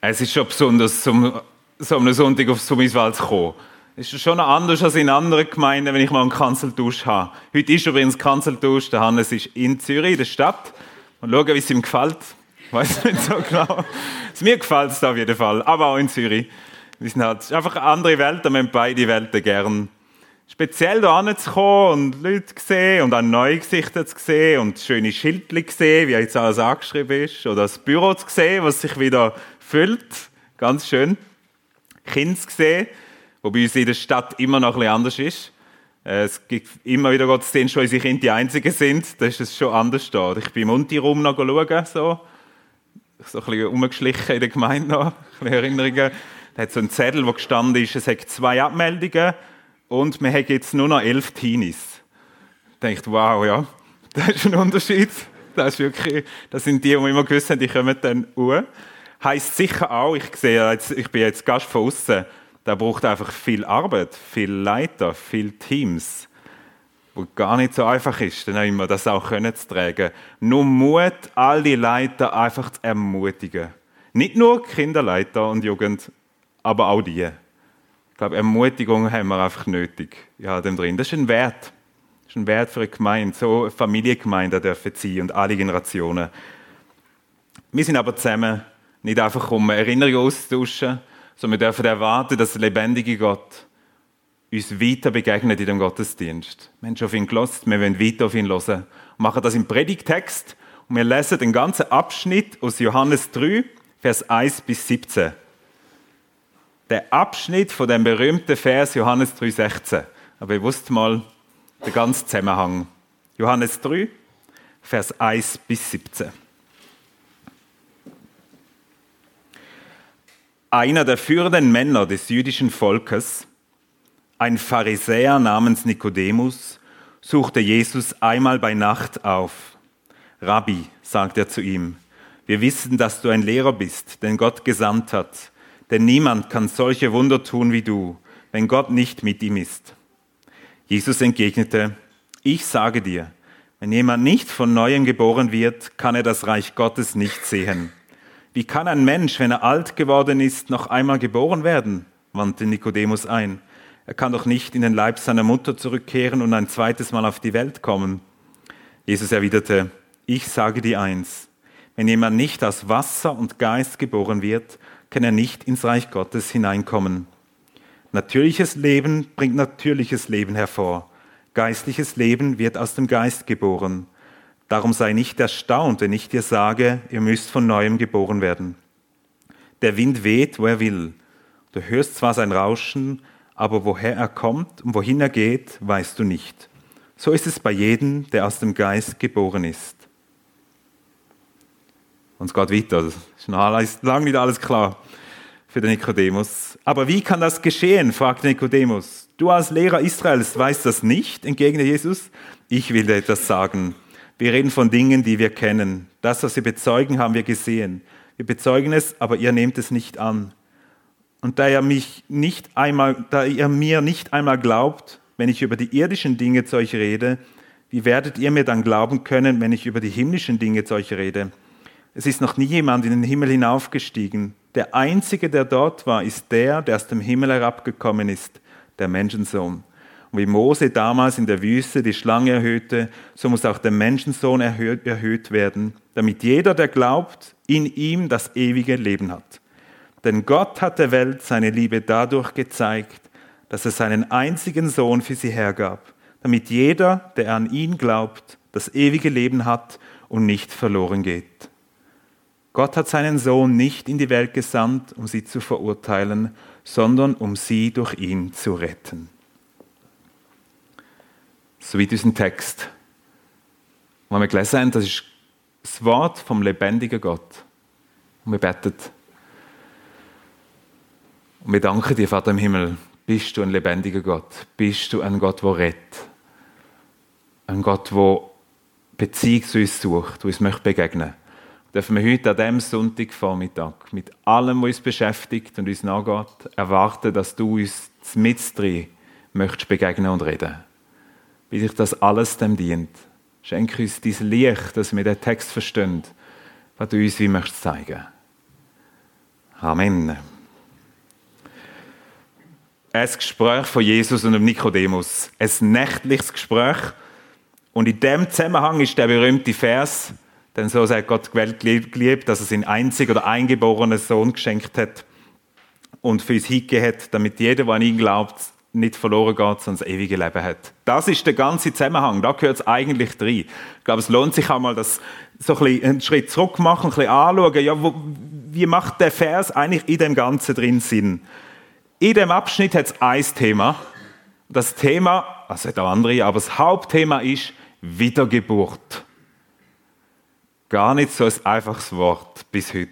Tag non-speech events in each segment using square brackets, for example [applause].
Es ist schon besonders, zum, so am Sonntag auf Summiswald zu kommen. Es ist schon anders als in anderen Gemeinden, wenn ich mal einen Kanzeltausch habe. Heute ist übrigens Kanzeltausch. Der Hannes ist in Zürich, in der Stadt. Und schauen, wie es ihm gefällt. Ich weiß nicht so genau. Mir gefällt es auf jeden Fall. Aber auch in Zürich. Wir sind halt einfach andere Welt, wir haben beide Welten gern. Speziell da zu und Leute sehen und auch neue Gesichter zu sehen und schöne Schildchen sehen, wie jetzt alles angeschrieben ist. Oder das Büro zu sehen, was sich wieder füllt. Ganz schön. Kinder zu sehen wo bei uns in der Stadt immer noch ein anders ist. Äh, es gibt immer wieder Gottesdienste, wo unsere Kinder die Einzigen sind. Da ist es schon anders da. Ich bin im Unti-Raum noch schauen, so. So ein bisschen in der Gemeinde noch. Ein Erinnerungen. Da hat so ein Zettel, wo gestanden ist, es hat zwei Abmeldungen und wir haben jetzt nur noch elf Teenies. Ich dachte, wow, ja, das ist ein Unterschied. Das, ist wirklich, das sind die, die immer gewusst haben, die kommen dann uhr. Heißt sicher auch, ich sehe, jetzt, ich bin jetzt Gast von außen, da braucht einfach viel Arbeit, viel Leiter, viel Teams, wo gar nicht so einfach ist, dann immer das auch können zu tragen. Nur Mut, all die Leiter einfach zu ermutigen. Nicht nur Kinderleiter und Jugend, aber auch die. Ich glaube, Ermutigung haben wir einfach nötig. Ja, dem drin. Das ist ein Wert. Das ist ein Wert für eine Gemeinde. So eine Familiengemeinde dürfen sie und alle Generationen. Wir sind aber zusammen, nicht einfach um Erinnerungen auszutauschen, sondern wir dürfen erwarten, dass der lebendige Gott uns weiter begegnet in dem Gottesdienst. Wir haben schon auf ihn gelost, wir wollen weiter auf ihn hören. Wir machen das im Predigtext und wir lesen den ganzen Abschnitt aus Johannes 3, Vers 1 bis 17. Der Abschnitt von dem berühmten Vers Johannes 3, 16. Aber ihr wusst mal den ganzen Zusammenhang. Johannes 3, Vers 1 bis 17. Einer der führenden Männer des jüdischen Volkes, ein Pharisäer namens Nikodemus, suchte Jesus einmal bei Nacht auf. Rabbi, sagt er zu ihm, wir wissen, dass du ein Lehrer bist, den Gott gesandt hat, denn niemand kann solche Wunder tun wie du, wenn Gott nicht mit ihm ist. Jesus entgegnete, ich sage dir, wenn jemand nicht von neuem geboren wird, kann er das Reich Gottes nicht sehen. Wie kann ein Mensch, wenn er alt geworden ist, noch einmal geboren werden? wandte Nikodemus ein. Er kann doch nicht in den Leib seiner Mutter zurückkehren und ein zweites Mal auf die Welt kommen. Jesus erwiderte, ich sage dir eins, wenn jemand nicht aus Wasser und Geist geboren wird, kann er nicht ins Reich Gottes hineinkommen. Natürliches Leben bringt natürliches Leben hervor. Geistliches Leben wird aus dem Geist geboren. Darum sei nicht erstaunt, wenn ich dir sage, ihr müsst von neuem geboren werden. Der Wind weht, wo er will. Du hörst zwar sein Rauschen, aber woher er kommt und wohin er geht, weißt du nicht. So ist es bei jedem, der aus dem Geist geboren ist. Und es geht weiter. Das ist lange nicht alles klar für den Nikodemus. Aber wie kann das geschehen? fragt Nikodemus. Du als Lehrer Israels weißt das nicht, entgegnet Jesus. Ich will dir etwas sagen. Wir reden von Dingen, die wir kennen. Das, was wir bezeugen, haben wir gesehen. Wir bezeugen es, aber ihr nehmt es nicht an. Und da ihr, mich nicht einmal, da ihr mir nicht einmal glaubt, wenn ich über die irdischen Dinge zu euch rede, wie werdet ihr mir dann glauben können, wenn ich über die himmlischen Dinge zu euch rede? Es ist noch nie jemand in den Himmel hinaufgestiegen. Der Einzige, der dort war, ist der, der aus dem Himmel herabgekommen ist, der Menschensohn. Und wie Mose damals in der Wüste die Schlange erhöhte, so muss auch der Menschensohn erhöht, erhöht werden, damit jeder, der glaubt, in ihm das ewige Leben hat. Denn Gott hat der Welt seine Liebe dadurch gezeigt, dass er seinen einzigen Sohn für sie hergab, damit jeder, der an ihn glaubt, das ewige Leben hat und nicht verloren geht. Gott hat seinen Sohn nicht in die Welt gesandt, um sie zu verurteilen, sondern um sie durch ihn zu retten so wie diesen Text. Was wir gelesen haben, das ist das Wort vom lebendigen Gott. Und wir beten. Und wir danken dir, Vater im Himmel, bist du ein lebendiger Gott. Bist du ein Gott, der rettet. Ein Gott, der Beziehung zu uns sucht, der uns möchte begegnen dürfen wir heute an diesem Sonntagvormittag mit allem, was uns beschäftigt und uns nachgeht, erwarten, dass du uns mit möchtest begegnen und reden wie sich das alles dem dient. Schenke uns dein Licht, dass wir den Text verstehen, was du uns wie möchtest zeigen. Amen. Ein Gespräch von Jesus und dem Nikodemus. Ein nächtliches Gespräch. Und in dem Zusammenhang ist der berühmte Vers, denn so hat Gott Welt geliebt, dass er seinen einzigen oder eingeborenen Sohn geschenkt hat und für uns hingegeben hat, damit jeder, der an ihn glaubt, nicht verloren geht, sondern das ewige Leben hat. Das ist der ganze Zusammenhang. Da gehört es eigentlich drin. Ich glaube, es lohnt sich auch mal, das so ein bisschen einen Schritt zurück machen, ein bisschen anschauen. Ja, wo, wie macht der Vers eigentlich in dem Ganzen drin Sinn? In dem Abschnitt hat es ein Thema. Das Thema, also hat auch andere, aber das Hauptthema ist Wiedergeburt. Gar nicht so ein einfaches Wort bis heute.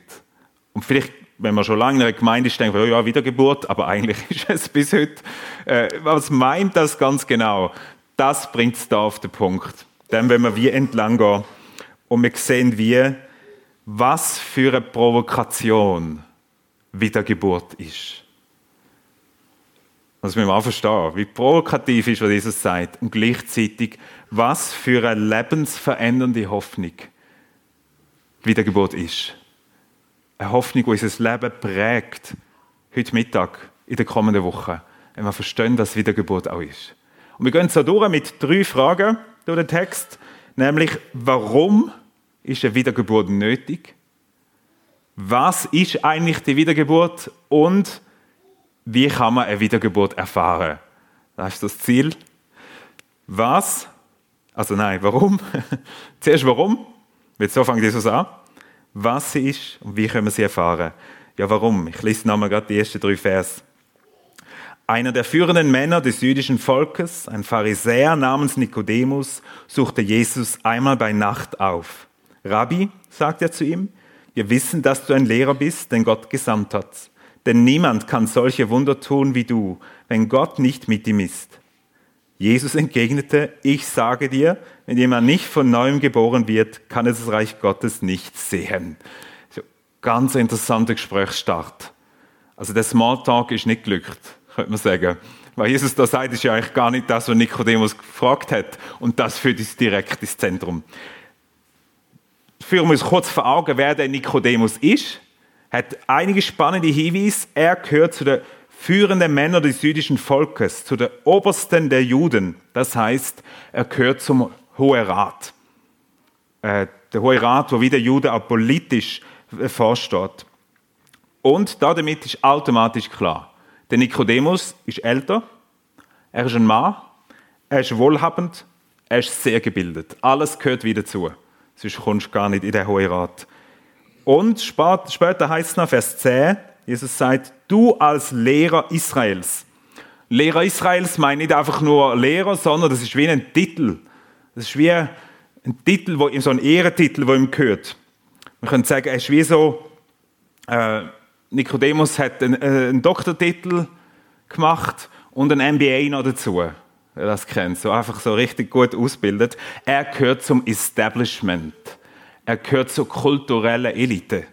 Und vielleicht wenn man schon lange in einer Gemeinde ist, denkt man, oh ja, Wiedergeburt, aber eigentlich [laughs] ist es bis heute. Äh, was meint das ganz genau? Das bringt es da auf den Punkt. Dann, wenn wir wie entlang gehen und wir sehen, wie, was für eine Provokation Wiedergeburt ist. Das müssen wir auch verstehen, wie provokativ ist, was Jesus sagt, und gleichzeitig, was für eine lebensverändernde Hoffnung Wiedergeburt ist eine Hoffnung, die unser Leben prägt, heute Mittag, in der kommenden Woche, wenn wir verstehen, dass Wiedergeburt auch ist. Und wir gehen so durch mit drei Fragen durch den Text, nämlich, warum ist eine Wiedergeburt nötig? Was ist eigentlich die Wiedergeburt? Und wie kann man eine Wiedergeburt erfahren? Das ist das Ziel. Was? Also nein, warum? [laughs] Zuerst warum? Jetzt so fängt Jesus an was sie ist und wie können wir sie erfahren. Ja, warum? Ich lese nochmal gerade die ersten drei Vers. Einer der führenden Männer des jüdischen Volkes, ein Pharisäer namens Nikodemus, suchte Jesus einmal bei Nacht auf. Rabbi, sagt er zu ihm, wir wissen, dass du ein Lehrer bist, den Gott gesandt hat. Denn niemand kann solche Wunder tun wie du, wenn Gott nicht mit ihm ist. Jesus entgegnete, ich sage dir, wenn jemand nicht von neuem geboren wird, kann er das Reich Gottes nicht sehen. So, ganz interessanter Gesprächsstart. Also der Smalltalk ist nicht glückt, könnte man sagen. Weil Jesus da sagt, ist ja eigentlich gar nicht das, was Nikodemus gefragt hat. Und das führt uns direkt ins Zentrum. Führen wir uns kurz vor Augen, wer der Nikodemus ist. Hat einige spannende Hinweise. Er gehört zu den führende Männer des jüdischen Volkes, zu den Obersten der Juden. Das heißt, er gehört zum Hohen Rat. Äh, der Hohe Rat, wo wie der Jude auch politisch äh, vorsteht. Und damit ist automatisch klar, der Nikodemus ist älter, er ist ein Mann, er ist wohlhabend, er ist sehr gebildet. Alles gehört wieder zu. Sonst kommst du gar nicht in den Hohen Rat. Und später heißt es noch, Vers 10, Jesus sagt, du als Lehrer Israels. Lehrer Israels meint nicht einfach nur Lehrer, sondern das ist wie ein Titel. Das ist wie ein Titel, wo, so ein Ehrentitel, der ihm gehört. Man könnte sagen, er ist wie so, äh, Nikodemus hat einen, äh, einen, Doktortitel gemacht und ein MBA noch dazu. Wer das kennt, so einfach so richtig gut ausbildet. Er gehört zum Establishment. Er gehört zur kulturellen Elite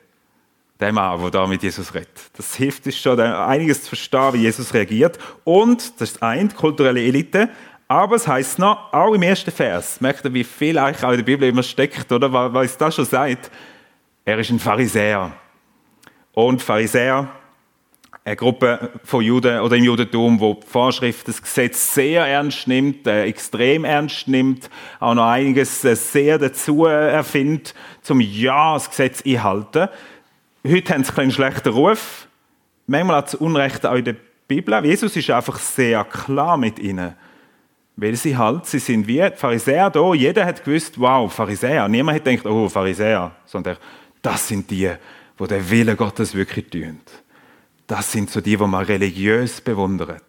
der Mann, der da mit Jesus redet. Das hilft uns schon, einiges zu verstehen, wie Jesus reagiert. Und, das ist eine kulturelle Elite, aber es heißt noch, auch im ersten Vers, merkt ihr, wie viel eigentlich auch in der Bibel immer steckt, oder? Weil es da schon sagt, er ist ein Pharisäer. Und Pharisäer, eine Gruppe von Juden oder im Judentum, wo die Vorschrift das Gesetz sehr ernst nimmt, äh, extrem ernst nimmt, auch noch einiges äh, sehr dazu erfindet, zum Ja das Gesetz einhalten. Heute haben sie einen schlechten Ruf. Manchmal hat es Unrecht auch in der Bibel. Jesus ist einfach sehr klar mit ihnen. Weil sie halt, sie sind wie Pharisäer da. Jeder hat gewusst, wow, Pharisäer. Niemand hat gedacht, oh, Pharisäer. Sondern das sind die, wo der Wille Gottes wirklich tun. Das sind so die, wo man religiös bewundert.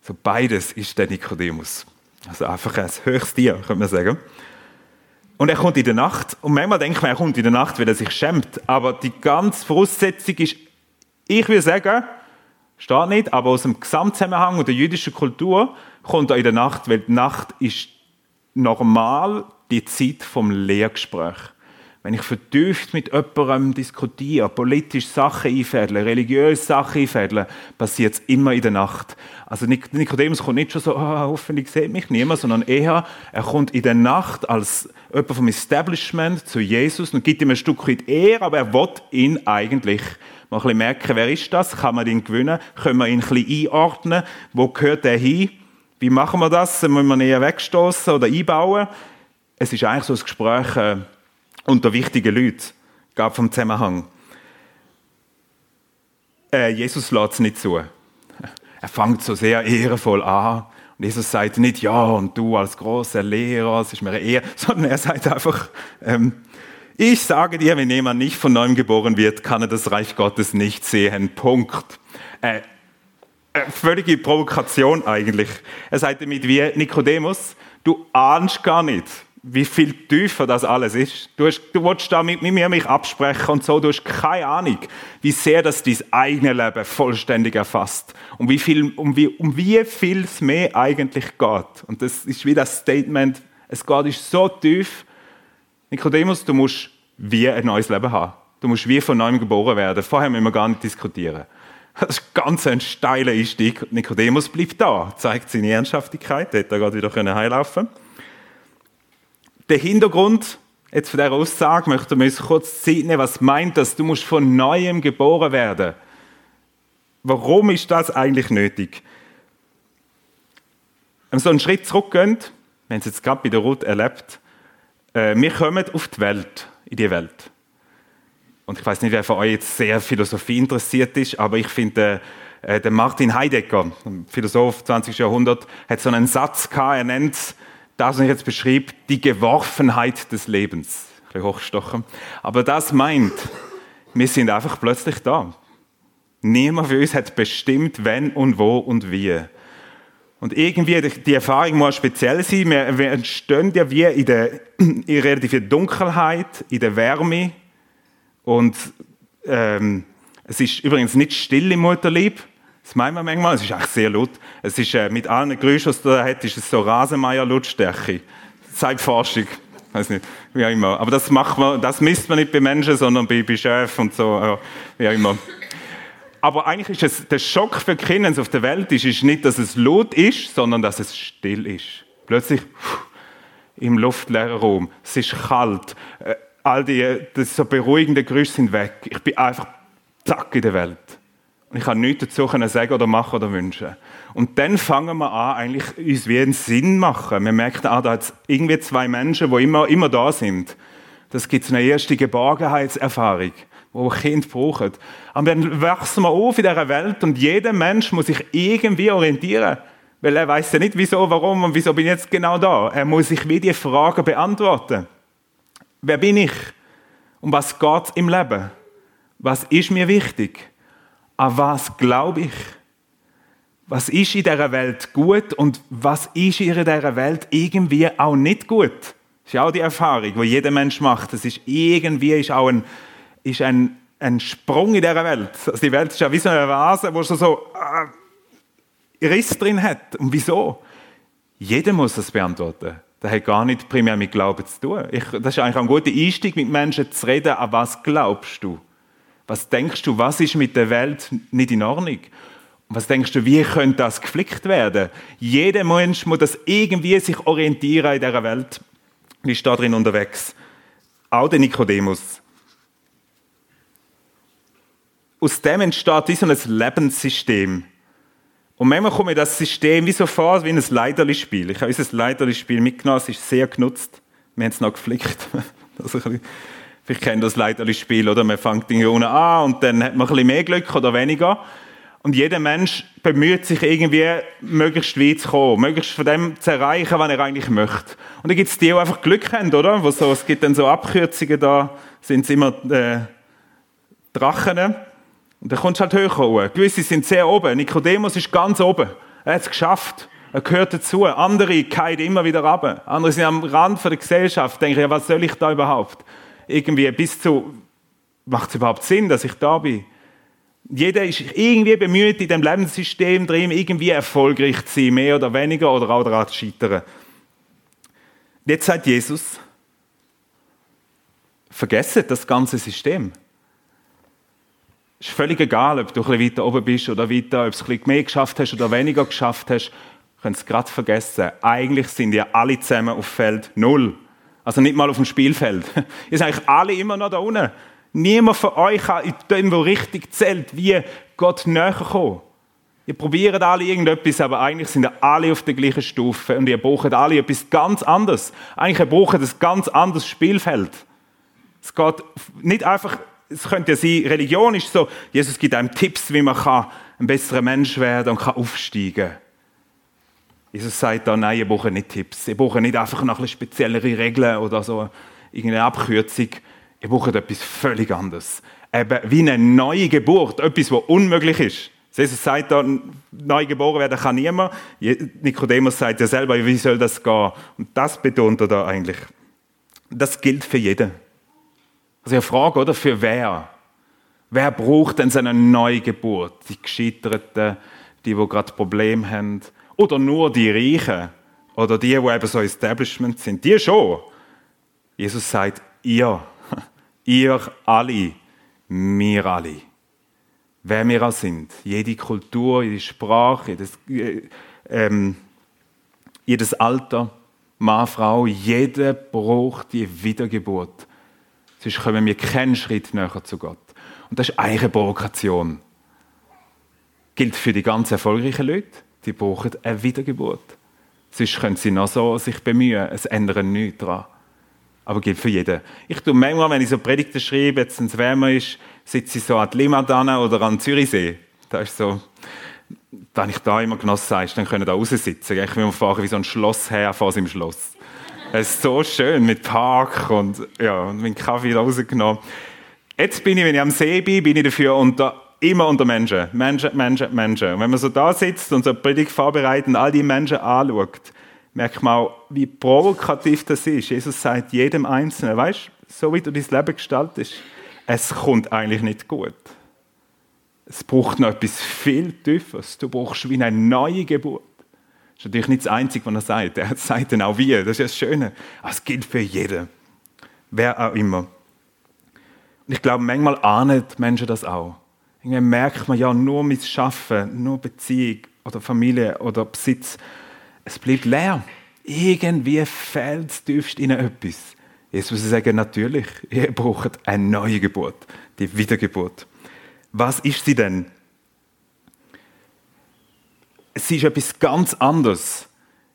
So beides ist der Nikodemus. Also einfach ein höchstes Tier, könnte man sagen. Und er kommt in der Nacht. Und manchmal denkt man, er kommt in der Nacht, weil er sich schämt. Aber die ganze Voraussetzung ist, ich würde sagen, steht nicht, aber aus dem Gesamtzusammenhang und der jüdischen Kultur kommt er in der Nacht, weil die Nacht ist normal die Zeit vom Lehrgespräch. Wenn ich vertieft mit jemandem diskutiere, politisch Sachen einfädle, religiöse Sachen einfädle, passiert es immer in der Nacht. Also Nikodemus kommt nicht schon so, oh, hoffentlich sieht mich niemand, sondern eher, er kommt in der Nacht als jemand vom Establishment zu Jesus und gibt ihm ein Stück weit Ehre, aber er will ihn eigentlich Mal ein bisschen merken, wer ist das? Kann man ihn gewinnen? Können wir ihn ein bisschen einordnen? Wo gehört er hin? Wie machen wir das? Müssen wir ihn eher wegstoßen oder einbauen? Es ist eigentlich so ein Gespräch äh, unter wichtigen Leuten. Gab vom Zusammenhang. Äh, Jesus lässt es nicht zu. Er fängt so sehr ehrenvoll an. Und Jesus sagt nicht, ja, und du als großer Lehrer, es ist mir eher, [laughs] sondern er sagt einfach, ähm, ich sage dir, wenn jemand nicht von neuem geboren wird, kann er das Reich Gottes nicht sehen. Punkt. Äh, äh, völlige Provokation eigentlich. Er sagt damit wie Nikodemus, du ahnst gar nicht, wie viel tiefer das alles ist. Du, hast, du willst da mit, mir mich absprechen und so, du hast keine Ahnung, wie sehr das dein eigene Leben vollständig erfasst. Und wie viel, um wie, um wie viel es mehr eigentlich geht. Und das ist wie das Statement, es geht ist so tief. Nikodemus, du musst wie ein neues Leben haben. Du musst wie von neuem geboren werden. Vorher müssen wir gar nicht diskutieren. Das ist ganz ein steiler Einstieg. Nikodemus bleibt da, zeigt seine Ernsthaftigkeit, hätte er gerade wieder heilaufen können der Hintergrund jetzt von dieser Aussage möchten wir uns kurz Zeit nehmen. Was meint das? Du musst von Neuem geboren werden. Warum ist das eigentlich nötig? Wenn wir so einen Schritt zurückgehen, wir haben es jetzt gerade bei der Ruth erlebt, äh, wir kommen auf die Welt, in die Welt. Und ich weiß nicht, wer von euch jetzt sehr Philosophie interessiert ist, aber ich finde, äh, der Martin Heidegger, Philosoph 20. Jahrhundert, hat so einen Satz gehabt, er nennt es das, was ich jetzt beschrieb, die Geworfenheit des Lebens. Ein bisschen hochstochen. Aber das meint, wir sind einfach plötzlich da. Niemand für uns hat bestimmt, wenn und wo und wie. Und irgendwie, die Erfahrung muss speziell sein. Wir, wir entstehen ja wie in der, [clears throat] in relativen Dunkelheit, in der Wärme. Und ähm, es ist übrigens nicht still im Mutterlieb. Das meinen wir manchmal, es ist eigentlich sehr laut. Es ist äh, mit allen Geräuschen, die da hat, ist es so Rasenmeier-Lautstärke. Zeigt Forschung. Weiß nicht, wie auch immer. Aber das macht man, das misst man nicht bei Menschen, sondern bei, bei Chefs und so, äh, wie auch immer. Aber eigentlich ist es, der Schock für Kinder auf der Welt ist, ist nicht, dass es laut ist, sondern dass es still ist. Plötzlich pff, im luftleeren Raum. Es ist kalt. Äh, all die das so beruhigende Geräusche sind weg. Ich bin einfach zack in der Welt. Und ich kann nichts dazu sagen oder machen oder wünschen. Und dann fangen wir an, eigentlich uns wie einen Sinn machen. Wir merken, ah, da hat irgendwie zwei Menschen, die immer, immer da sind. Das gibt eine erste Geborgenheitserfahrung, die Kind brauchen. Aber dann wachsen wir auf in dieser Welt und jeder Mensch muss sich irgendwie orientieren. Weil er weiß ja nicht, wieso, warum und wieso bin ich jetzt genau da. Er muss sich wie die Fragen beantworten. Wer bin ich? Um was geht es im Leben? Was ist mir wichtig? An was glaube ich? Was ist in dieser Welt gut und was ist in dieser Welt irgendwie auch nicht gut? Das ist auch die Erfahrung, die jeder Mensch macht. Das ist irgendwie ist auch ein, ist ein, ein Sprung in dieser Welt. Also die Welt ist ja wie so eine Vase, wo schon so äh, Riss drin hat. Und wieso? Jeder muss das beantworten. Das hat gar nicht primär mit Glauben zu tun. Ich, das ist eigentlich ein guter Einstieg, mit Menschen zu reden. An was glaubst du? Was denkst du, was ist mit der Welt nicht in Ordnung? Was denkst du, wie könnte das geflickt werden? Jeder Mensch muss das irgendwie sich orientieren in dieser Welt. Und ist da drin unterwegs. Auch der Nikodemus. Aus dem entsteht wie so ein Lebenssystem. Und manchmal kommt mir das System wie so vor, wie ein Leiterli-Spiel. Ich habe unser Leiterli-Spiel mitgenommen, es ist sehr genutzt. Wir haben es noch geflickt. [laughs] Ich kenne das Leiterli-Spiel, oder? Man fängt Dinge unten an und dann hat man ein bisschen mehr Glück oder weniger. Und jeder Mensch bemüht sich irgendwie, möglichst weit zu kommen, möglichst von dem zu erreichen, was er eigentlich möchte. Und dann gibt es die, die einfach Glück haben, oder? Wo so, es gibt dann so Abkürzungen, da sind es immer äh, Drachen. Und dann kommst du halt höher hoch. Gewisse sind sehr oben. Nikodemus ist ganz oben. Er hat es geschafft. Er gehört dazu. Andere fallen immer wieder ab. Andere sind am Rand der Gesellschaft. Denken, ja, was soll ich da überhaupt? Irgendwie bis zu, macht es überhaupt Sinn, dass ich da bin? Jeder ist irgendwie bemüht, in dem Lebenssystem drin irgendwie erfolgreich zu sein, mehr oder weniger, oder auch daran zu scheitern. Jetzt sagt Jesus, vergessen das ganze System. Es ist völlig egal, ob du ein bisschen weiter oben bist oder weiter, ob du ein bisschen mehr geschafft hast oder weniger geschafft hast. Du könnt es gerade vergessen. Eigentlich sind ihr alle zusammen auf Feld Null. Also nicht mal auf dem Spielfeld. [laughs] Ihr seid eigentlich alle immer noch da unten. Niemand von euch kann in dem, wo richtig zählt, wie Gott näher kommen. Ihr probiert alle irgendetwas, aber eigentlich sind ihr alle auf der gleichen Stufe und ihr braucht alle etwas ganz anderes. Eigentlich ihr braucht ein ganz anderes Spielfeld. Es geht nicht einfach, es könnte ja sein, Religion ist so, Jesus gibt einem Tipps, wie man kann ein besserer Mensch werden und kann aufsteigen. Jesus sagt da, nein, ihr braucht nicht Tipps. Ihr braucht nicht einfach noch ein speziellere Regeln oder so irgendeine Abkürzung. Ihr braucht etwas völlig anderes. Eben wie eine neue Geburt, etwas, was unmöglich ist. Jesus sagt da, neu geboren werden kann niemand. Nikodemus sagt ja selber, wie soll das gehen? Und das betont er da eigentlich. Das gilt für jeden. Also eine Frage, oder? Für wer? Wer braucht denn seine Neugeburt? Die Gescheiterten, die, die gerade Probleme haben? Oder nur die Reichen? Oder die, die eben so Establishment sind? Die schon. Jesus sagt, ihr, [laughs] ihr alle, wir alle wer wir auch sind. Jede Kultur, jede Sprache, jedes, ähm, jedes Alter, Mann, Frau, jeder braucht die Wiedergeburt. Sonst kommen wir keinen Schritt näher zu Gott. Und das ist eine Provokation. Gilt für die ganz erfolgreichen Leute. Die brauchen eine Wiedergeburt. Sonst können sie noch so sich bemühen. Es ändert nichts daran aber gilt für jeden. Ich tue manchmal, wenn ich so Predigten schreibe, jetzt wenn es wärmer ist, sitze ich so an die Limmatane oder an Zürichsee. Da ist so, wenn ich da immer genossen habe, dann können da raussitzen. Ich will fahren wie so ein Schlossherr vor seinem Schloss. Es ist so schön mit Park und, ja, und mit Kaffee rausgenommen. Jetzt bin ich, wenn ich am See bin, bin ich dafür unter, immer unter Menschen. Menschen, Menschen, Menschen. Und wenn man so da sitzt und so Predigt vorbereitet und all die Menschen anschaut, merkt man auch, wie provokativ das ist. Jesus sagt jedem Einzelnen, weißt so wie du dein Leben gestaltest, es kommt eigentlich nicht gut. Es braucht noch etwas viel Tieferes. Du brauchst wie eine neue Geburt. Das ist natürlich nicht das Einzige, was er sagt. Er sagt dann auch wie. Das ist das Schöne. Aber es gilt für jeden. Wer auch immer. Und ich glaube, manchmal ahnen Menschen das auch. Irgendwie merkt man ja, nur mit Schaffen, nur Beziehung oder Familie oder Besitz, es bleibt leer. Irgendwie fehlt es tiefst ihnen etwas. Jesus sagt natürlich, [laughs] ihr braucht eine neue Geburt, die Wiedergeburt. Was ist sie denn? Es ist etwas ganz anderes,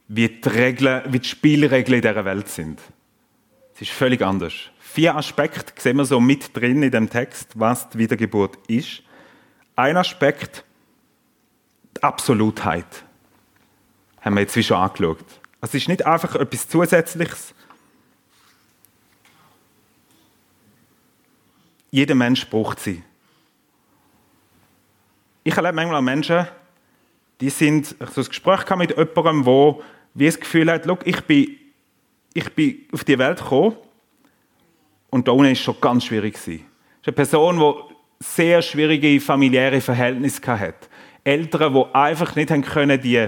wie die, Regeln, wie die Spielregeln in dieser Welt sind. Es ist völlig anders. Vier Aspekte sehen wir so mit drin in dem Text, was die Wiedergeburt ist. Ein Aspekt, die Absolutheit haben wir jetzt wie schon angeschaut. Es ist nicht einfach etwas Zusätzliches. Jeder Mensch braucht sie. Ich erlebe manchmal Menschen, die sind, ich so ein Gespräch mit jemandem, der wie das Gefühl hat, ich bin, ich bin auf die Welt gekommen und da unten ist schon ganz schwierig gewesen. Es ist eine Person, sehr schwierige familiäre Verhältnisse hatte. Eltern, die einfach nicht haben können, die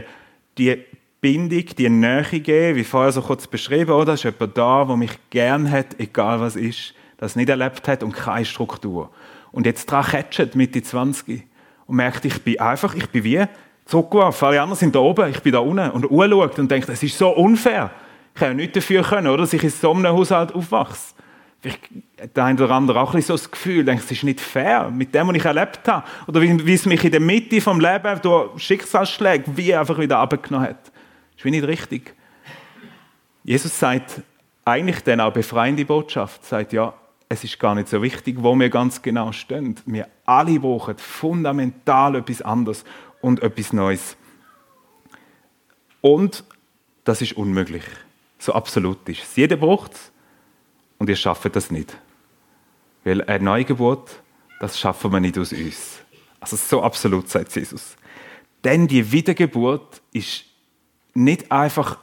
die Bindung, die Nähe geben, wie vorher so kurz beschrieben, oder? Es ist jemand da, der mich gern hat, egal was ist, das nicht erlebt hat und keine Struktur. Und jetzt dran catcht, Mitte 20 und merkt, ich bin einfach, ich bin wie zurückgeworfen. Alle anderen sind da oben, ich bin da unten und anschaut und denkt, es ist so unfair. Ich habe ja nichts dafür können, oder? Dass ich in so einem Haushalt aufwachse. Der eine oder andere auch ein so das Gefühl, denkt, es ist nicht fair mit dem, was ich erlebt habe. Oder wie, wie es mich in der Mitte vom Leben durch Schicksalsschläge wie einfach wieder abgenommen hat. Das ist wie nicht richtig. Jesus sagt eigentlich dann auch befreiende Botschaft, sagt ja, es ist gar nicht so wichtig, wo wir ganz genau stehen. Wir alle brauchen fundamental etwas anderes und etwas Neues. Und das ist unmöglich. So absolut ist es. Jeder braucht es und ihr schafft das nicht. Weil eine Neugeburt, das schaffen wir nicht aus uns. Also so absolut, sagt Jesus. Denn die Wiedergeburt ist nicht einfach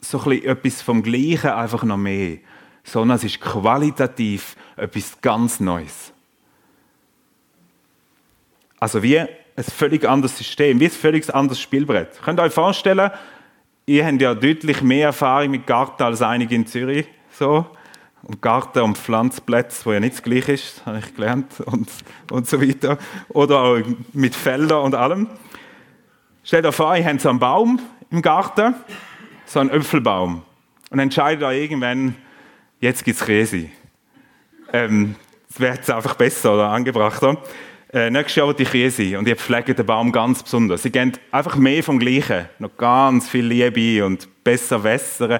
so ein etwas vom Gleichen, einfach noch mehr, sondern es ist qualitativ etwas ganz Neues. Also wie ein völlig anderes System, wie ein völlig anderes Spielbrett. Könnt ihr euch vorstellen, ihr habt ja deutlich mehr Erfahrung mit Garten als einige in Zürich. So. Und Garten und Pflanzplätze, wo ja nicht das Gleiche ist, habe ich gelernt und, und so weiter. Oder auch mit Feldern und allem. Stellt euch vor, ihr habt so einen Baum im Garten, so einen Äpfelbaum. Und entscheidet euch irgendwann, jetzt gibt es Käse. Ähm, es wäre jetzt einfach besser oder angebrachter. Äh, nächstes Jahr wird die Krise und ihr pflegt den Baum ganz besonders. Sie geben einfach mehr vom Gleichen. Noch ganz viel Liebe und besser wässern.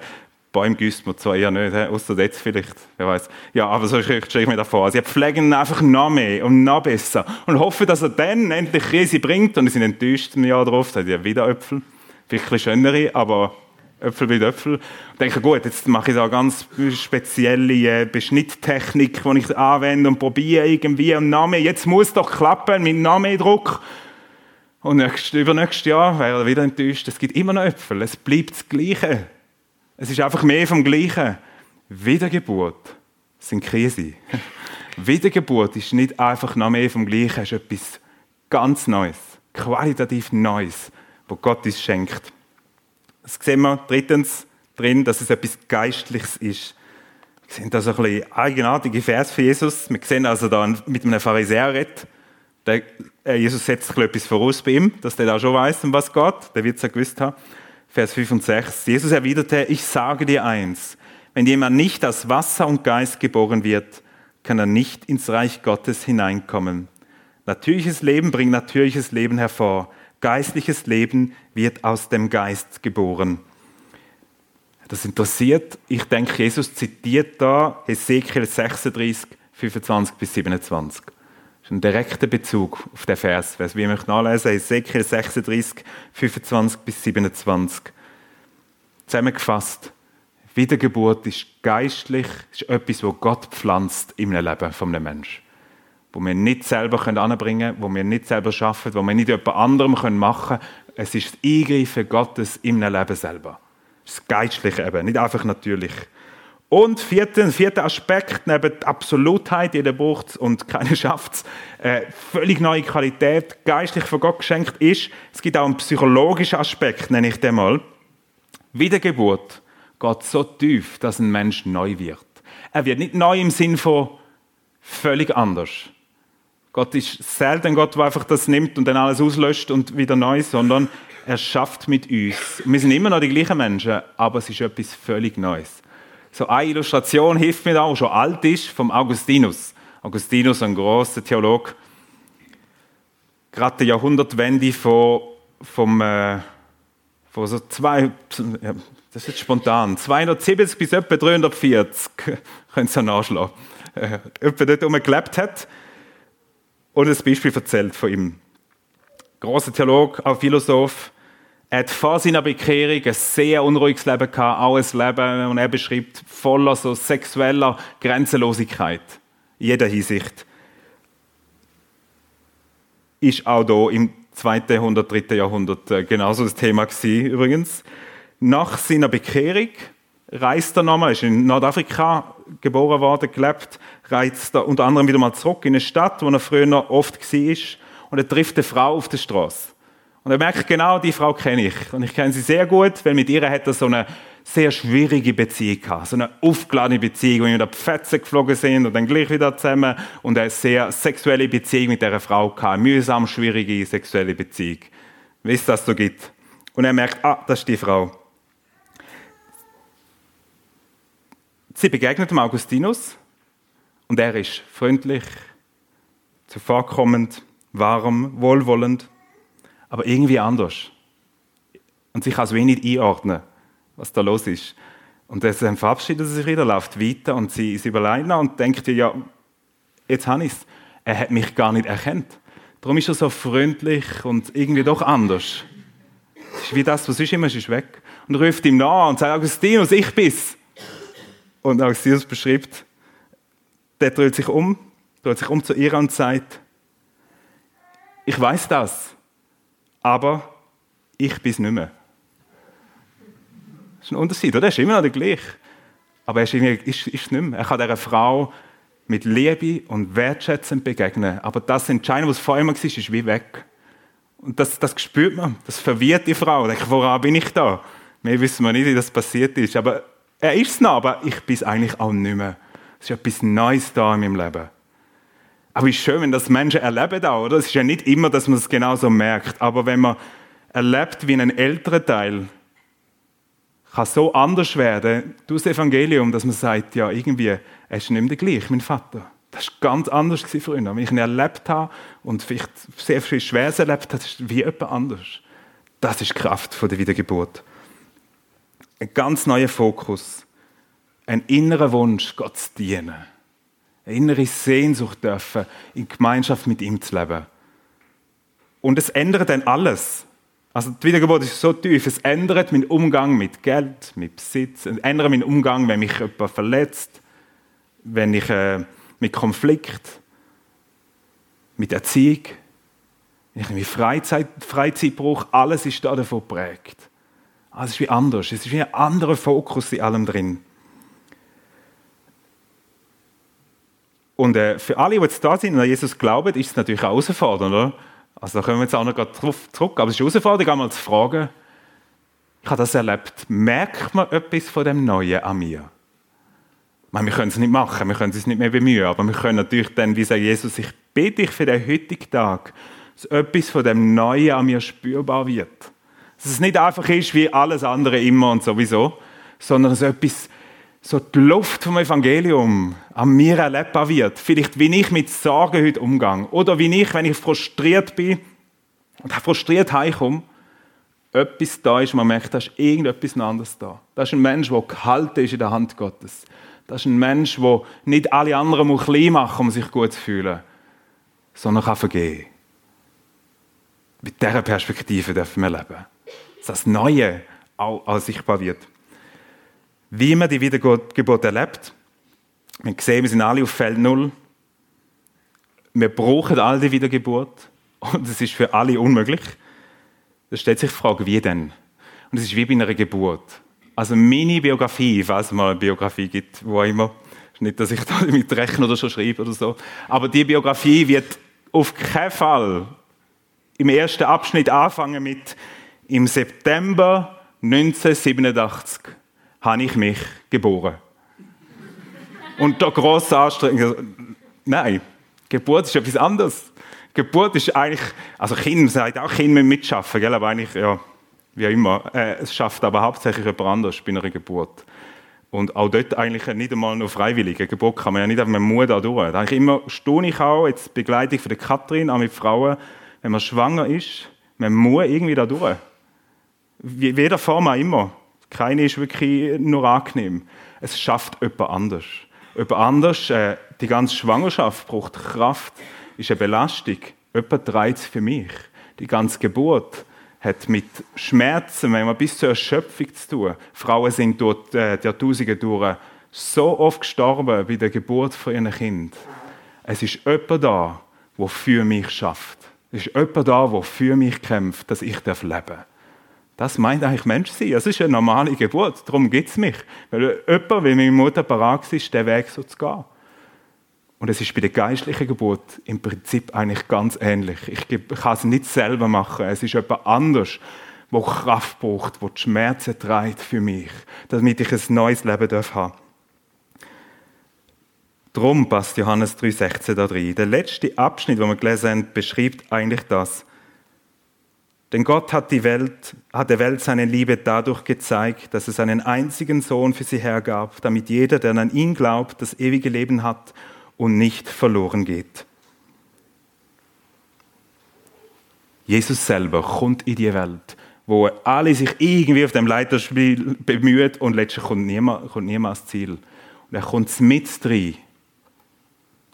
Bäume gießt man zwar eher nicht, außer jetzt vielleicht, wer weiß. Ja, aber so stelle ich mir das vor. Sie pflegen ihn einfach noch mehr und noch besser und hoffen, dass er dann endlich Krise bringt und sie sind enttäuscht im Jahr darauf, da hat ja wieder Äpfel. Vielleicht ein schönere, aber Äpfel mit Äpfel. Und denke, gut, jetzt mache ich da ganz spezielle äh, Beschnitttechnik, die ich anwende und probiere irgendwie und Name. Jetzt muss doch klappen mit Name-Druck. Und nächst, übernächstes Jahr wäre er wieder enttäuscht. Es gibt immer noch Äpfel. Es bleibt das Gleiche. Es ist einfach mehr vom Gleichen. Wiedergeburt sind Krise. [laughs] Wiedergeburt ist nicht einfach noch mehr vom Gleichen, es ist etwas ganz Neues, qualitativ Neues, wo Gott uns schenkt. Das sehen wir drittens drin, dass es etwas Geistliches ist. Wir sehen da so ein bisschen eigenartige Vers für Jesus. Wir sehen also da mit einem Pharisäer redet. Der, äh, Jesus setzt etwas voraus bei ihm, dass der da schon weiß, um was geht. Der wird es ja gewusst haben. Vers 5 und 6. Jesus erwiderte, ich sage dir eins, wenn jemand nicht aus Wasser und Geist geboren wird, kann er nicht ins Reich Gottes hineinkommen. Natürliches Leben bringt natürliches Leben hervor geistliches Leben wird aus dem Geist geboren. Das interessiert. Ich denke, Jesus zitiert da Ezekiel 36, 25 bis 27. Das ist ein direkter Bezug auf den Vers. Wie ich möchte nachlesen, Ezekiel 36, 25 bis 27. Zusammengefasst. Wiedergeburt ist geistlich, ist etwas, wo Gott pflanzt im Leben eines Menschen wo wir nicht selber anbringen können, wo wir nicht selber schaffen, wo wir nicht jemand anderem machen können. Es ist das Eingreifen Gottes im Leben selber. Das Geistliche eben, nicht einfach natürlich. Und vierter, vierter Aspekt, neben der Absolutheit, jeder braucht und keiner [laughs] schafft es, äh, völlig neue Qualität, geistlich von Gott geschenkt ist, es gibt auch einen psychologischen Aspekt, nenne ich den mal. Wiedergeburt geht so tief, dass ein Mensch neu wird. Er wird nicht neu im Sinn von völlig anders, Gott ist selten Gott, der einfach das nimmt und dann alles auslöscht und wieder neu, sondern er schafft mit uns. Wir sind immer noch die gleichen Menschen, aber es ist etwas völlig Neues. So eine Illustration hilft mir da, die schon alt ist, vom Augustinus. Augustinus, ein großer Theologe, gerade die Jahrhundertwende von, vom, äh, von so zwei, ja, das ist jetzt spontan, 270 bis etwa 340, [laughs] könnt ihr nachschlagen, äh, dort gelebt hat und ein Beispiel erzählt von ihm. Großer Theolog, auch Philosoph. Er hat vor seiner Bekehrung ein sehr unruhiges Leben gehabt, auch ein Leben, und er beschreibt, voller so sexueller Grenzenlosigkeit. In jeder Hinsicht. Ist auch da im 2. Jahrhundert, 3. Jahrhundert äh, genauso das Thema gewesen, übrigens. Nach seiner Bekehrung reist er nochmal, ist in Nordafrika geboren worden, gelebt, reist er unter anderem wieder mal zurück in eine Stadt, wo er früher oft war, und er trifft eine Frau auf der Straße. Und er merkt genau, die Frau kenne ich. Und ich kenne sie sehr gut, weil mit ihr hat er so eine sehr schwierige Beziehung gehabt. So eine aufgeladene Beziehung, wo wir da Pfätze geflogen sind und dann gleich wieder zusammen. Und eine sehr sexuelle Beziehung mit dieser Frau gehabt. Eine mühsam schwierige sexuelle Beziehung. Wie es das so gibt. Und er merkt, ah, das ist die Frau. Sie begegnet dem Augustinus und er ist freundlich, zuvorkommend, warm, wohlwollend, aber irgendwie anders. Und sie kann es wenig einordnen, was da los ist. Und dann verabschiedet sie sich wieder, läuft weiter und sie ist überlegen und denkt ja, jetzt habe ich es. Er hat mich gar nicht erkannt. Darum ist er so freundlich und irgendwie doch anders. Es ist wie das, was ist immer, ist weg. Und ruft ihm nach und sagt, Augustinus, ich bin's. Und Augustinus beschreibt, der dreht sich um, dreht sich um zu ihr und sagt, ich weiß das, aber ich bin es nicht mehr. Das ist ein Unterschied, oder? Er ist immer noch der gleiche. Aber er ist, ist, ist nicht mehr. Er kann dieser Frau mit Liebe und Wertschätzung begegnen. Aber das Entscheidende, was vor ihm war, ist wie weg. Und das, das spürt man. Das verwirrt die Frau. Denke, woran bin ich da? Mehr wissen wir nicht, wie das passiert ist. Aber er ist es noch, aber ich bin es eigentlich auch nicht mehr. Es ist etwas Neues da in meinem Leben. Aber es ist schön, wenn das Menschen erleben da, oder? Es ist ja nicht immer, dass man es genau so merkt. Aber wenn man erlebt, wie ein älterer Teil kann so anders werden durch das Evangelium, dass man sagt, ja, irgendwie, er ist nicht mehr gleich, mein Vater. Das war ganz anders ihn. Wenn ich ihn erlebt habe und vielleicht sehr viel Schweres erlebt habe, ist wie jemand anders. Das ist die Kraft der Wiedergeburt. Ein ganz neuer Fokus. Ein innerer Wunsch, Gott zu dienen. Eine innere Sehnsucht dürfen, in Gemeinschaft mit ihm zu leben. Und es ändert dann alles. Also die Wiedergeburt ist so tief, es ändert meinen Umgang mit Geld, mit Besitz, es ändert meinen Umgang, wenn mich jemand verletzt, wenn ich äh, mit Konflikt, mit Erziehung, wenn ich Freizeit, Freizeit brauche, alles ist da davon geprägt. Alles ist wie anders, es ist wie ein anderer Fokus in allem drin. Und äh, für alle, die jetzt da sind und an Jesus glauben, ist es natürlich auch herausfordernd, oder? Also da kommen wir jetzt auch noch drauf zurück. Aber es ist herausfordernd, einmal zu fragen, ich habe das erlebt, merkt man etwas von dem Neuen an mir? meine, wir können es nicht machen, wir können es nicht mehr bemühen, aber wir können natürlich dann, wie sagt Jesus, ich bitte dich für den heutigen Tag, dass etwas von dem Neuen an mir spürbar wird. Dass es nicht einfach ist wie alles andere immer und sowieso, sondern dass etwas so die Luft vom Evangelium an mir erlebbar wird. Vielleicht, wie ich mit Sorgen heute umgehe. Oder wie ich, wenn ich frustriert bin und frustriert heimkomme, etwas da ist, man merkt, da ist irgendetwas anderes da. Das ist ein Mensch, der gehalten ist in der Hand Gottes. Das ist ein Mensch, der nicht alle anderen muss klein machen, um sich gut zu fühlen, sondern kann vergehen. Mit dieser Perspektive dürfen wir leben. Dass das Neue auch sichtbar wird wie man die Wiedergeburt erlebt. Wir sehen, wir sind alle auf Feld Null. Wir brauchen all die Wiedergeburt. Und es ist für alle unmöglich. Da stellt sich die Frage, wie denn? Und es ist wie bei einer Geburt. Also meine Biografie, falls es mal eine Biografie gibt, wo immer, nicht, dass ich da [laughs] damit rechne oder schon schreibe oder so, aber die Biografie wird auf keinen Fall im ersten Abschnitt anfangen mit im September 1987 habe ich mich geboren. Und da gross anstrengen. Nein, Geburt ist etwas anderes. Geburt ist eigentlich, also Kind sagt auch, Kind müssen mitschaffen, gell? aber eigentlich, ja, wie immer. Äh, es schafft aber hauptsächlich jemand anderes bei einer Geburt. Und auch dort eigentlich nicht einmal nur freiwillig. Eine Geburt kann man ja nicht einfach, man muss da durch. Eigentlich immer staune ich auch, jetzt Begleitung von der Katrin, auch mit Frauen, wenn man schwanger ist, man muss irgendwie da durch. Jeder Form auch immer. Keine ist wirklich nur angenehm. Es schafft jemand anders. Jemand anders, äh, die ganze Schwangerschaft braucht Kraft, ist eine Belastung. Jemand trägt es für mich. Die ganze Geburt hat mit Schmerzen, wenn man bis zur Erschöpfung zu tun. Frauen sind dort äh, die Jahrtausende durch so oft gestorben bei der Geburt von ihrem Kind. Es ist jemand da, der für mich schafft. Es ist jemand da, der für mich kämpft, dass ich leben darf. Das meint eigentlich Menschsein. Es ist eine normale Geburt. Darum gibt es mich. Weil jemand, wie meine Mutter parat ist, den Weg so zu gehen. Und es ist bei der geistlichen Geburt im Prinzip eigentlich ganz ähnlich. Ich kann es nicht selber machen. Es ist jemand anders, der Kraft braucht, die Schmerzen trägt für mich, damit ich ein neues Leben haben darf Darum passt Johannes 3,16 da drin. Der letzte Abschnitt, den wir gelesen haben, beschreibt eigentlich das. Denn Gott hat, die Welt, hat der Welt seine Liebe dadurch gezeigt, dass es einen einzigen Sohn für sie hergab, damit jeder, der an ihn glaubt, das ewige Leben hat und nicht verloren geht. Jesus selber kommt in die Welt, wo alle sich irgendwie auf dem Leiterspiel bemühen und letztlich kommt niemand, kommt niemand ans Ziel. Und er kommt mit rein,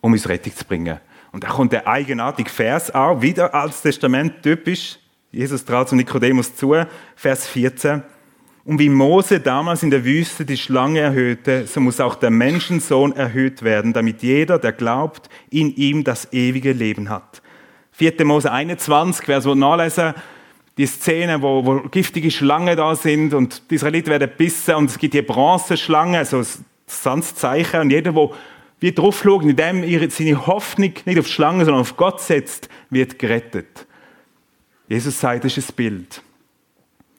um uns Rettung zu bringen. Und da kommt der eigenartige Vers auch, wieder als Testament typisch, Jesus traut zu Nikodemus zu, Vers 14. Und wie Mose damals in der Wüste die Schlange erhöhte, so muss auch der Menschensohn erhöht werden, damit jeder, der glaubt, in ihm das ewige Leben hat. 4. Mose 21, wer so nachlesen, die Szene, wo, wo giftige Schlangen da sind und die Israeliten werden bissen und es gibt die Bronzeschlange, so das Sandzeichen und jeder, der wie drauf in dem seine Hoffnung nicht auf Schlangen, sondern auf Gott setzt, wird gerettet. Jesus sagt, das ist ein Bild.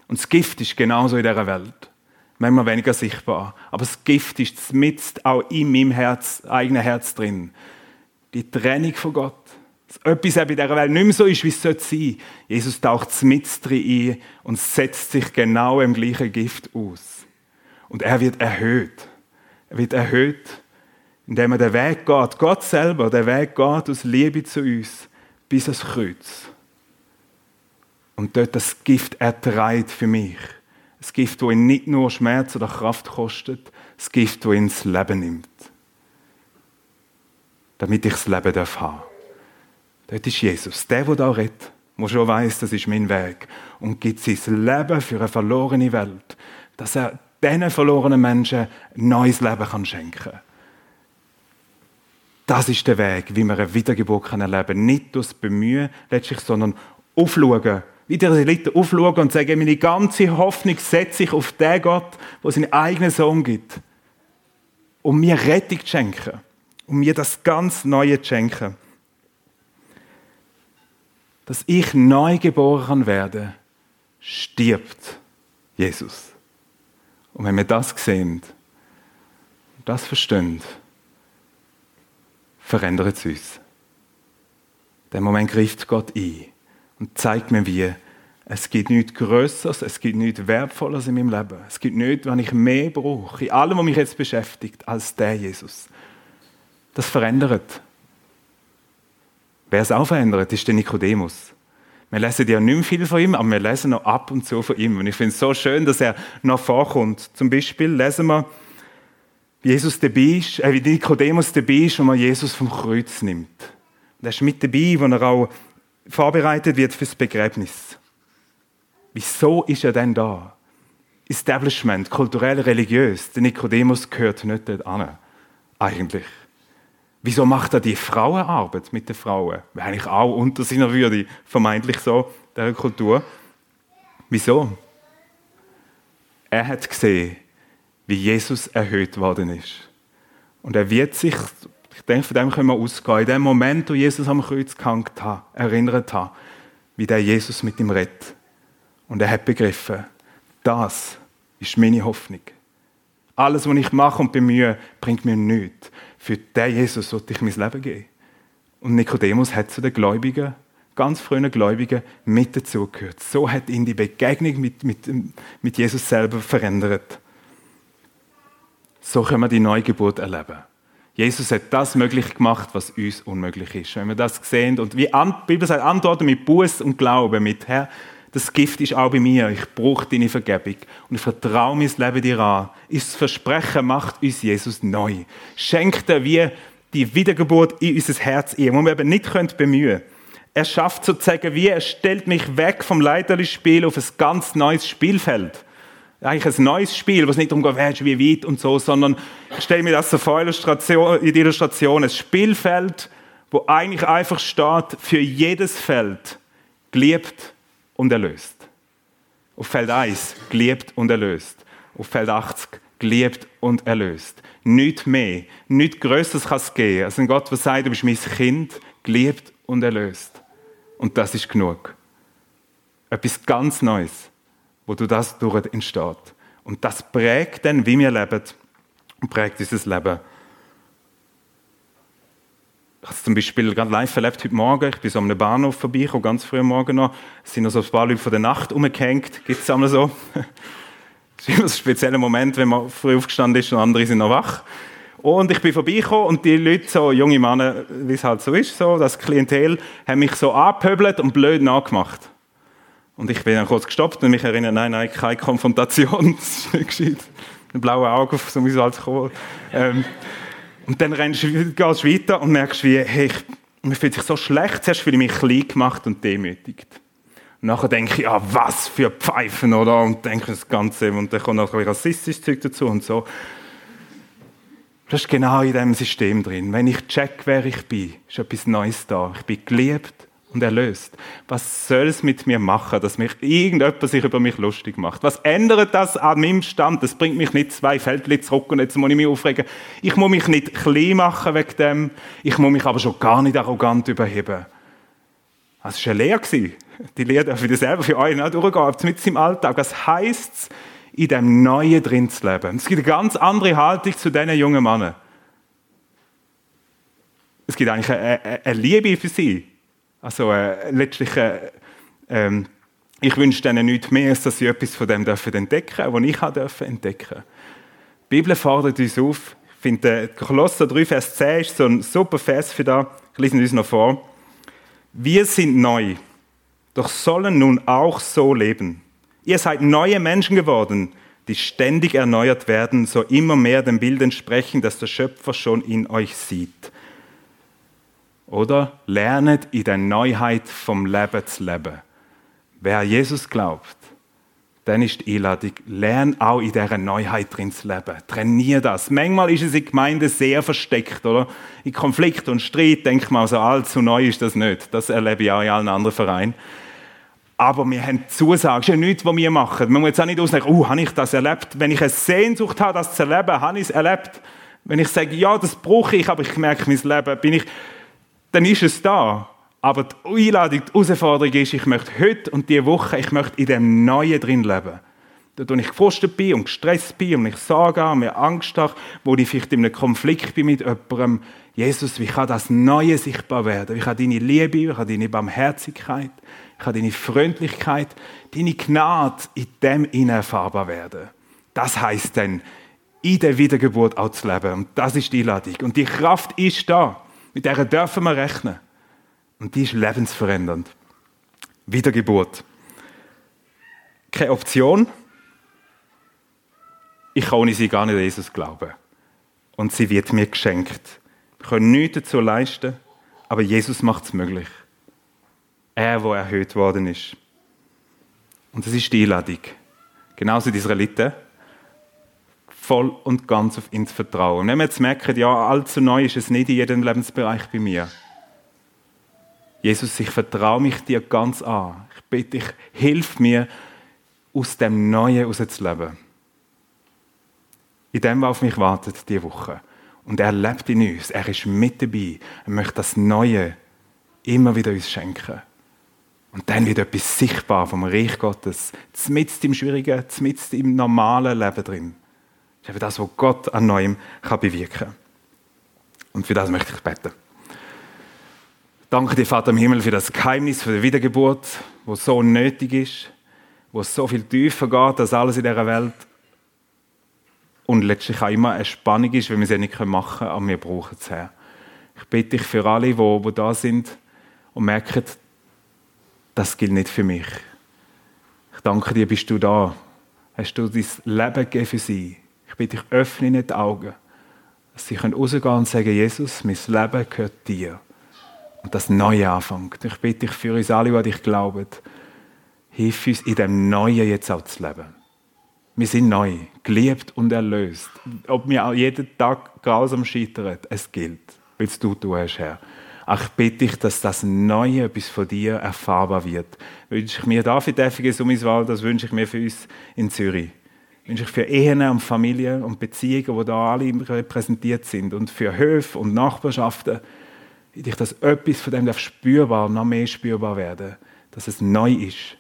Und das Gift ist genauso in dieser Welt. Manchmal weniger sichtbar. Aber das Gift ist mit auch in meinem Herz, eigenen Herz drin. Die Trennung von Gott. Dass etwas in dieser Welt nicht mehr so ist, wie es sein sollte. Jesus taucht mit drin ein und setzt sich genau im gleichen Gift aus. Und er wird erhöht. Er wird erhöht indem er den Weg geht, Gott selber, der Weg geht aus Liebe zu uns bis ans Kreuz. Und dort das Gift erträgt für mich. Das Gift, das ihn nicht nur Schmerz oder Kraft kostet, das Gift, das ihn das Leben nimmt. Damit ich das Leben haben darf. Dort ist Jesus, der, der da redet, der schon weiß, das ist mein Weg und gibt sein Leben für eine verlorene Welt, dass er diesen verlorenen Menschen ein neues Leben kann schenken kann. Das ist der Weg, wie wir eine Wiedergeburt erleben können. Nicht durchs Bemühen letztlich, sondern aufschauen. Wie die Israeliten aufschauen und sagen, meine ganze Hoffnung setze ich auf den Gott, der seinen eigenen Sohn gibt. Um mir Rettung zu schenken. Um mir das ganz Neue zu schenken. Dass ich neu geboren werde, stirbt Jesus. Und wenn wir das sehen, das verstehen, verändert es uns. In dem Moment greift Gott ein und zeigt mir, wie es gibt nichts Größeres, es gibt nichts Wertvolleres in meinem Leben. Es gibt nichts, was ich mehr brauche, in allem, was mich jetzt beschäftigt, als der Jesus. Das verändert. Wer es auch verändert, ist der Nikodemus. Wir lesen ja nicht mehr viel von ihm, aber wir lesen noch ab und zu von ihm. Und ich finde es so schön, dass er noch vorkommt. Zum Beispiel lesen wir, wie Jesus dabei ist, äh, wie Nikodemus dabei ist und man Jesus vom Kreuz nimmt. Und er ist mit dabei, wo er auch vorbereitet wird fürs Begräbnis. Wieso ist er denn da? Establishment, kulturell, religiös. Der Nikodemus gehört nicht dort an. Eigentlich. Wieso macht er die Frauenarbeit mit den Frauen? Wäre eigentlich auch unter seiner Würde, vermeintlich so, der Kultur. Wieso? Er hat gesehen, wie Jesus erhöht worden ist. Und er wird sich, ich denke, von dem können wir ausgehen, in dem Moment, wo Jesus am Kreuz gehängt hat, erinnert hat, wie der Jesus mit ihm redet. Und er hat begriffen, das ist meine Hoffnung. Alles, was ich mache und bemühe, bringt mir nichts. Für den Jesus sollte ich mein Leben geben. Und Nikodemus hat zu den Gläubigen, ganz frühen Gläubigen, mit dazugehört. So hat ihn die Begegnung mit, mit, mit Jesus selber verändert. So können wir die Neugeburt erleben. Jesus hat das möglich gemacht, was uns unmöglich ist. Wenn wir das sehen und wie die Bibel sagt, antworten mit Buß und Glauben, mit Herr, das Gift ist auch bei mir. Ich brauche deine Vergebung und ich vertraue mein Leben dir an. Ist Versprechen macht uns Jesus neu. Schenkt er wie die Wiedergeburt in unser Herz ein, wo wir eben nicht bemühen können. Er schafft sozusagen wie, er stellt mich weg vom Leiterli-Spiel auf ein ganz neues Spielfeld eigentlich ein neues Spiel, wo es nicht darum geht, wie weit und so, sondern ich stelle mir das so vor Illustration, in die Illustration, ein Spielfeld, wo eigentlich einfach steht, für jedes Feld geliebt und erlöst. Auf Feld 1 geliebt und erlöst. Auf Feld 80 geliebt und erlöst. Nicht mehr, nichts Größeres kann es geben, als ein Gott, der sagt, du bist mein Kind, geliebt und erlöst. Und das ist genug. Etwas ganz Neues wo du das durch entsteht. Und das prägt dann, wie wir leben und prägt dieses Leben. Ich habe es zum Beispiel gerade live erlebt heute Morgen. Ich bin so am Bahnhof vorbei, ganz früh am Morgen noch. Es sind noch so ein paar Leute von der Nacht umgehängt. Gibt [laughs] es einmal so? Das ist immer ein spezieller Moment, wenn man früh aufgestanden ist und andere sind noch wach. Und ich bin vorbeigekommen und die Leute, so junge Männer, wie es halt so ist, so, das Klientel, haben mich so angepöbelt und blöd nachgemacht. Und ich bin dann kurz gestoppt und mich erinnert, nein, nein, keine Konfrontation, [laughs] das ist nicht gescheit. Ein blaues Auge auf so ein altes Kohl. Ähm, und dann rennst du, gehst weiter und merkst, wie, hey, ich, mir fühlt sich so schlecht. Zuerst fühle ich mich klein gemacht und demütigt. Und nachher denke ich, ah, was für Pfeifen, oder? Und denke das Ganze, und dann kommt noch ein rassistisches Zeug dazu und so. Das ist genau in diesem System drin. Wenn ich check, wer ich bin, ist etwas Neues da. Ich bin geliebt, und erlöst. Was soll es mit mir machen, dass mich irgendjemand sich über mich lustig macht? Was ändert das an meinem Stand? Das bringt mich nicht zwei Feldchen zurück und jetzt muss ich mich aufregen. Ich muss mich nicht klein machen wegen dem. Ich muss mich aber schon gar nicht arrogant überheben. Das war eine Lehre. Die Lehre darf ich selber für euch durchgehen, mit im Alltag. Was heisst es, in dem Neuen drin zu leben? Es gibt eine ganz andere Haltung zu diesen jungen Männern. Es gibt eigentlich eine, eine, eine Liebe für sie. Also äh, letztlich, äh, äh, ich wünsche denen nichts mehr, als dass sie etwas von dem dürfen entdecken was ich auch dürfen entdecken Die Bibel fordert uns auf, Ich finde, Kolosser 3, Vers 10 ist so ein super Vers für da. Ich lese uns noch vor. Wir sind neu, doch sollen nun auch so leben. Ihr seid neue Menschen geworden, die ständig erneuert werden, so immer mehr dem Bild entsprechen, das der Schöpfer schon in euch sieht. Oder lernet in der Neuheit vom Leben zu leben. Wer Jesus glaubt, dann ist die Einladung, lern auch in dieser Neuheit drin zu leben. Trainier das. Manchmal ist es in Gemeinde sehr versteckt, oder? In Konflikt und Streit denkt man, also allzu neu ist das nicht. Das erlebe ich auch in allen anderen Vereinen. Aber wir haben Zusagen. Das ist ja nichts, was wir machen. Man muss jetzt auch nicht ausdenken, oh, habe ich das erlebt? Wenn ich eine Sehnsucht habe, das zu erleben, habe ich es erlebt. Wenn ich sage, ja, das brauche ich, aber ich merke mein Leben, bin ich, dann ist es da. Aber die Einladung, die Herausforderung ist, ich möchte heute und diese Woche, ich möchte in dem Neuen drin leben. Da wo ich gefrustet bin und gestresst bin und ich Sorge habe, mir Angst habe, wo ich vielleicht in einem Konflikt bin mit jemandem. Jesus, wie kann das Neue sichtbar werden? Wie kann deine Liebe, wie kann deine Barmherzigkeit, wie kann deine Freundlichkeit, deine Gnade in dem innen erfahrbar werden? Das heißt dann, in der Wiedergeburt auch zu leben. Und das ist die Einladung. Und die Kraft ist da. Mit der dürfen wir rechnen. Und die ist lebensverändernd. Wiedergeburt. Keine Option. Ich kann ohne sie gar nicht an Jesus glauben. Und sie wird mir geschenkt. Wir können nichts dazu leisten, aber Jesus macht es möglich. Er, der erhöht worden ist. Und das ist die Einladung. Genauso die Israeliten. Voll und ganz auf ihn zu vertrauen. Wenn wir jetzt merken, ja, allzu neu ist es nicht in jedem Lebensbereich bei mir Jesus, ich vertraue mich dir ganz an. Ich bitte dich, hilf mir, aus dem Neuen herauszuleben. In dem, was auf mich wartet, diese Woche. Und er lebt in uns. Er ist mit dabei. Er möchte das Neue immer wieder uns schenken. Und dann wird etwas sichtbar vom Reich Gottes, zumindest im Schwierigen, zumindest im normalen Leben drin. Das ist eben das, was Gott an Neuem bewirken kann. Und für das möchte ich beten. Danke dir, Vater im Himmel, für das Geheimnis für die Wiedergeburt, wo so nötig ist, wo so viel tiefer geht als alles in dieser Welt. Und letztlich auch immer eine Spannung ist, wenn wir es nicht machen können, aber wir brauchen es her. Ich bitte dich für alle, die, die da sind und merken, das gilt nicht für mich. Ich danke dir, bist du da. Hast du dein Leben gegeben für sie. Ich bitte dich, öffne ihnen die Augen, dass sie rausgehen können und sagen, Jesus, mein Leben gehört dir und das Neue anfängt. Ich bitte dich für uns alle, die dich glauben, hilf uns in dem Neuen jetzt auch zu leben. Wir sind neu, geliebt und erlöst. Ob wir auch jeden Tag grausam scheitern, es gilt, weil es du tun hast, Herr. Ich bitte dich, dass das Neue etwas von dir erfahrbar wird. Wünsche ich mir da für die FG Summiswald, das wünsche ich mir für uns in Zürich. Wünsche ich für Ehen und Familien und Beziehungen, wo da alle repräsentiert sind und für Höfe und Nachbarschaften dich das etwas von dem darf spürbar, noch mehr spürbar werden, dass es neu ist,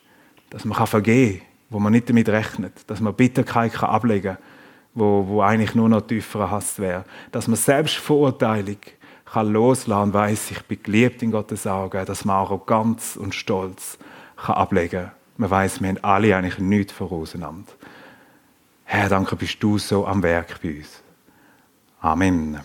dass man vergeben kann, wo man nicht damit rechnet, dass man Bitterkeit kann ablegen kann, wo, wo eigentlich nur noch tieferer Hass wäre, dass man Selbstverurteilung kann loslassen und weiss, ich bin geliebt in Gottes Augen, dass man Arroganz und Stolz kann ablegen kann. Man weiß, wir haben alle eigentlich nichts vorauseinannder. Herr, danke, bist du so am Werk bei uns. Amen.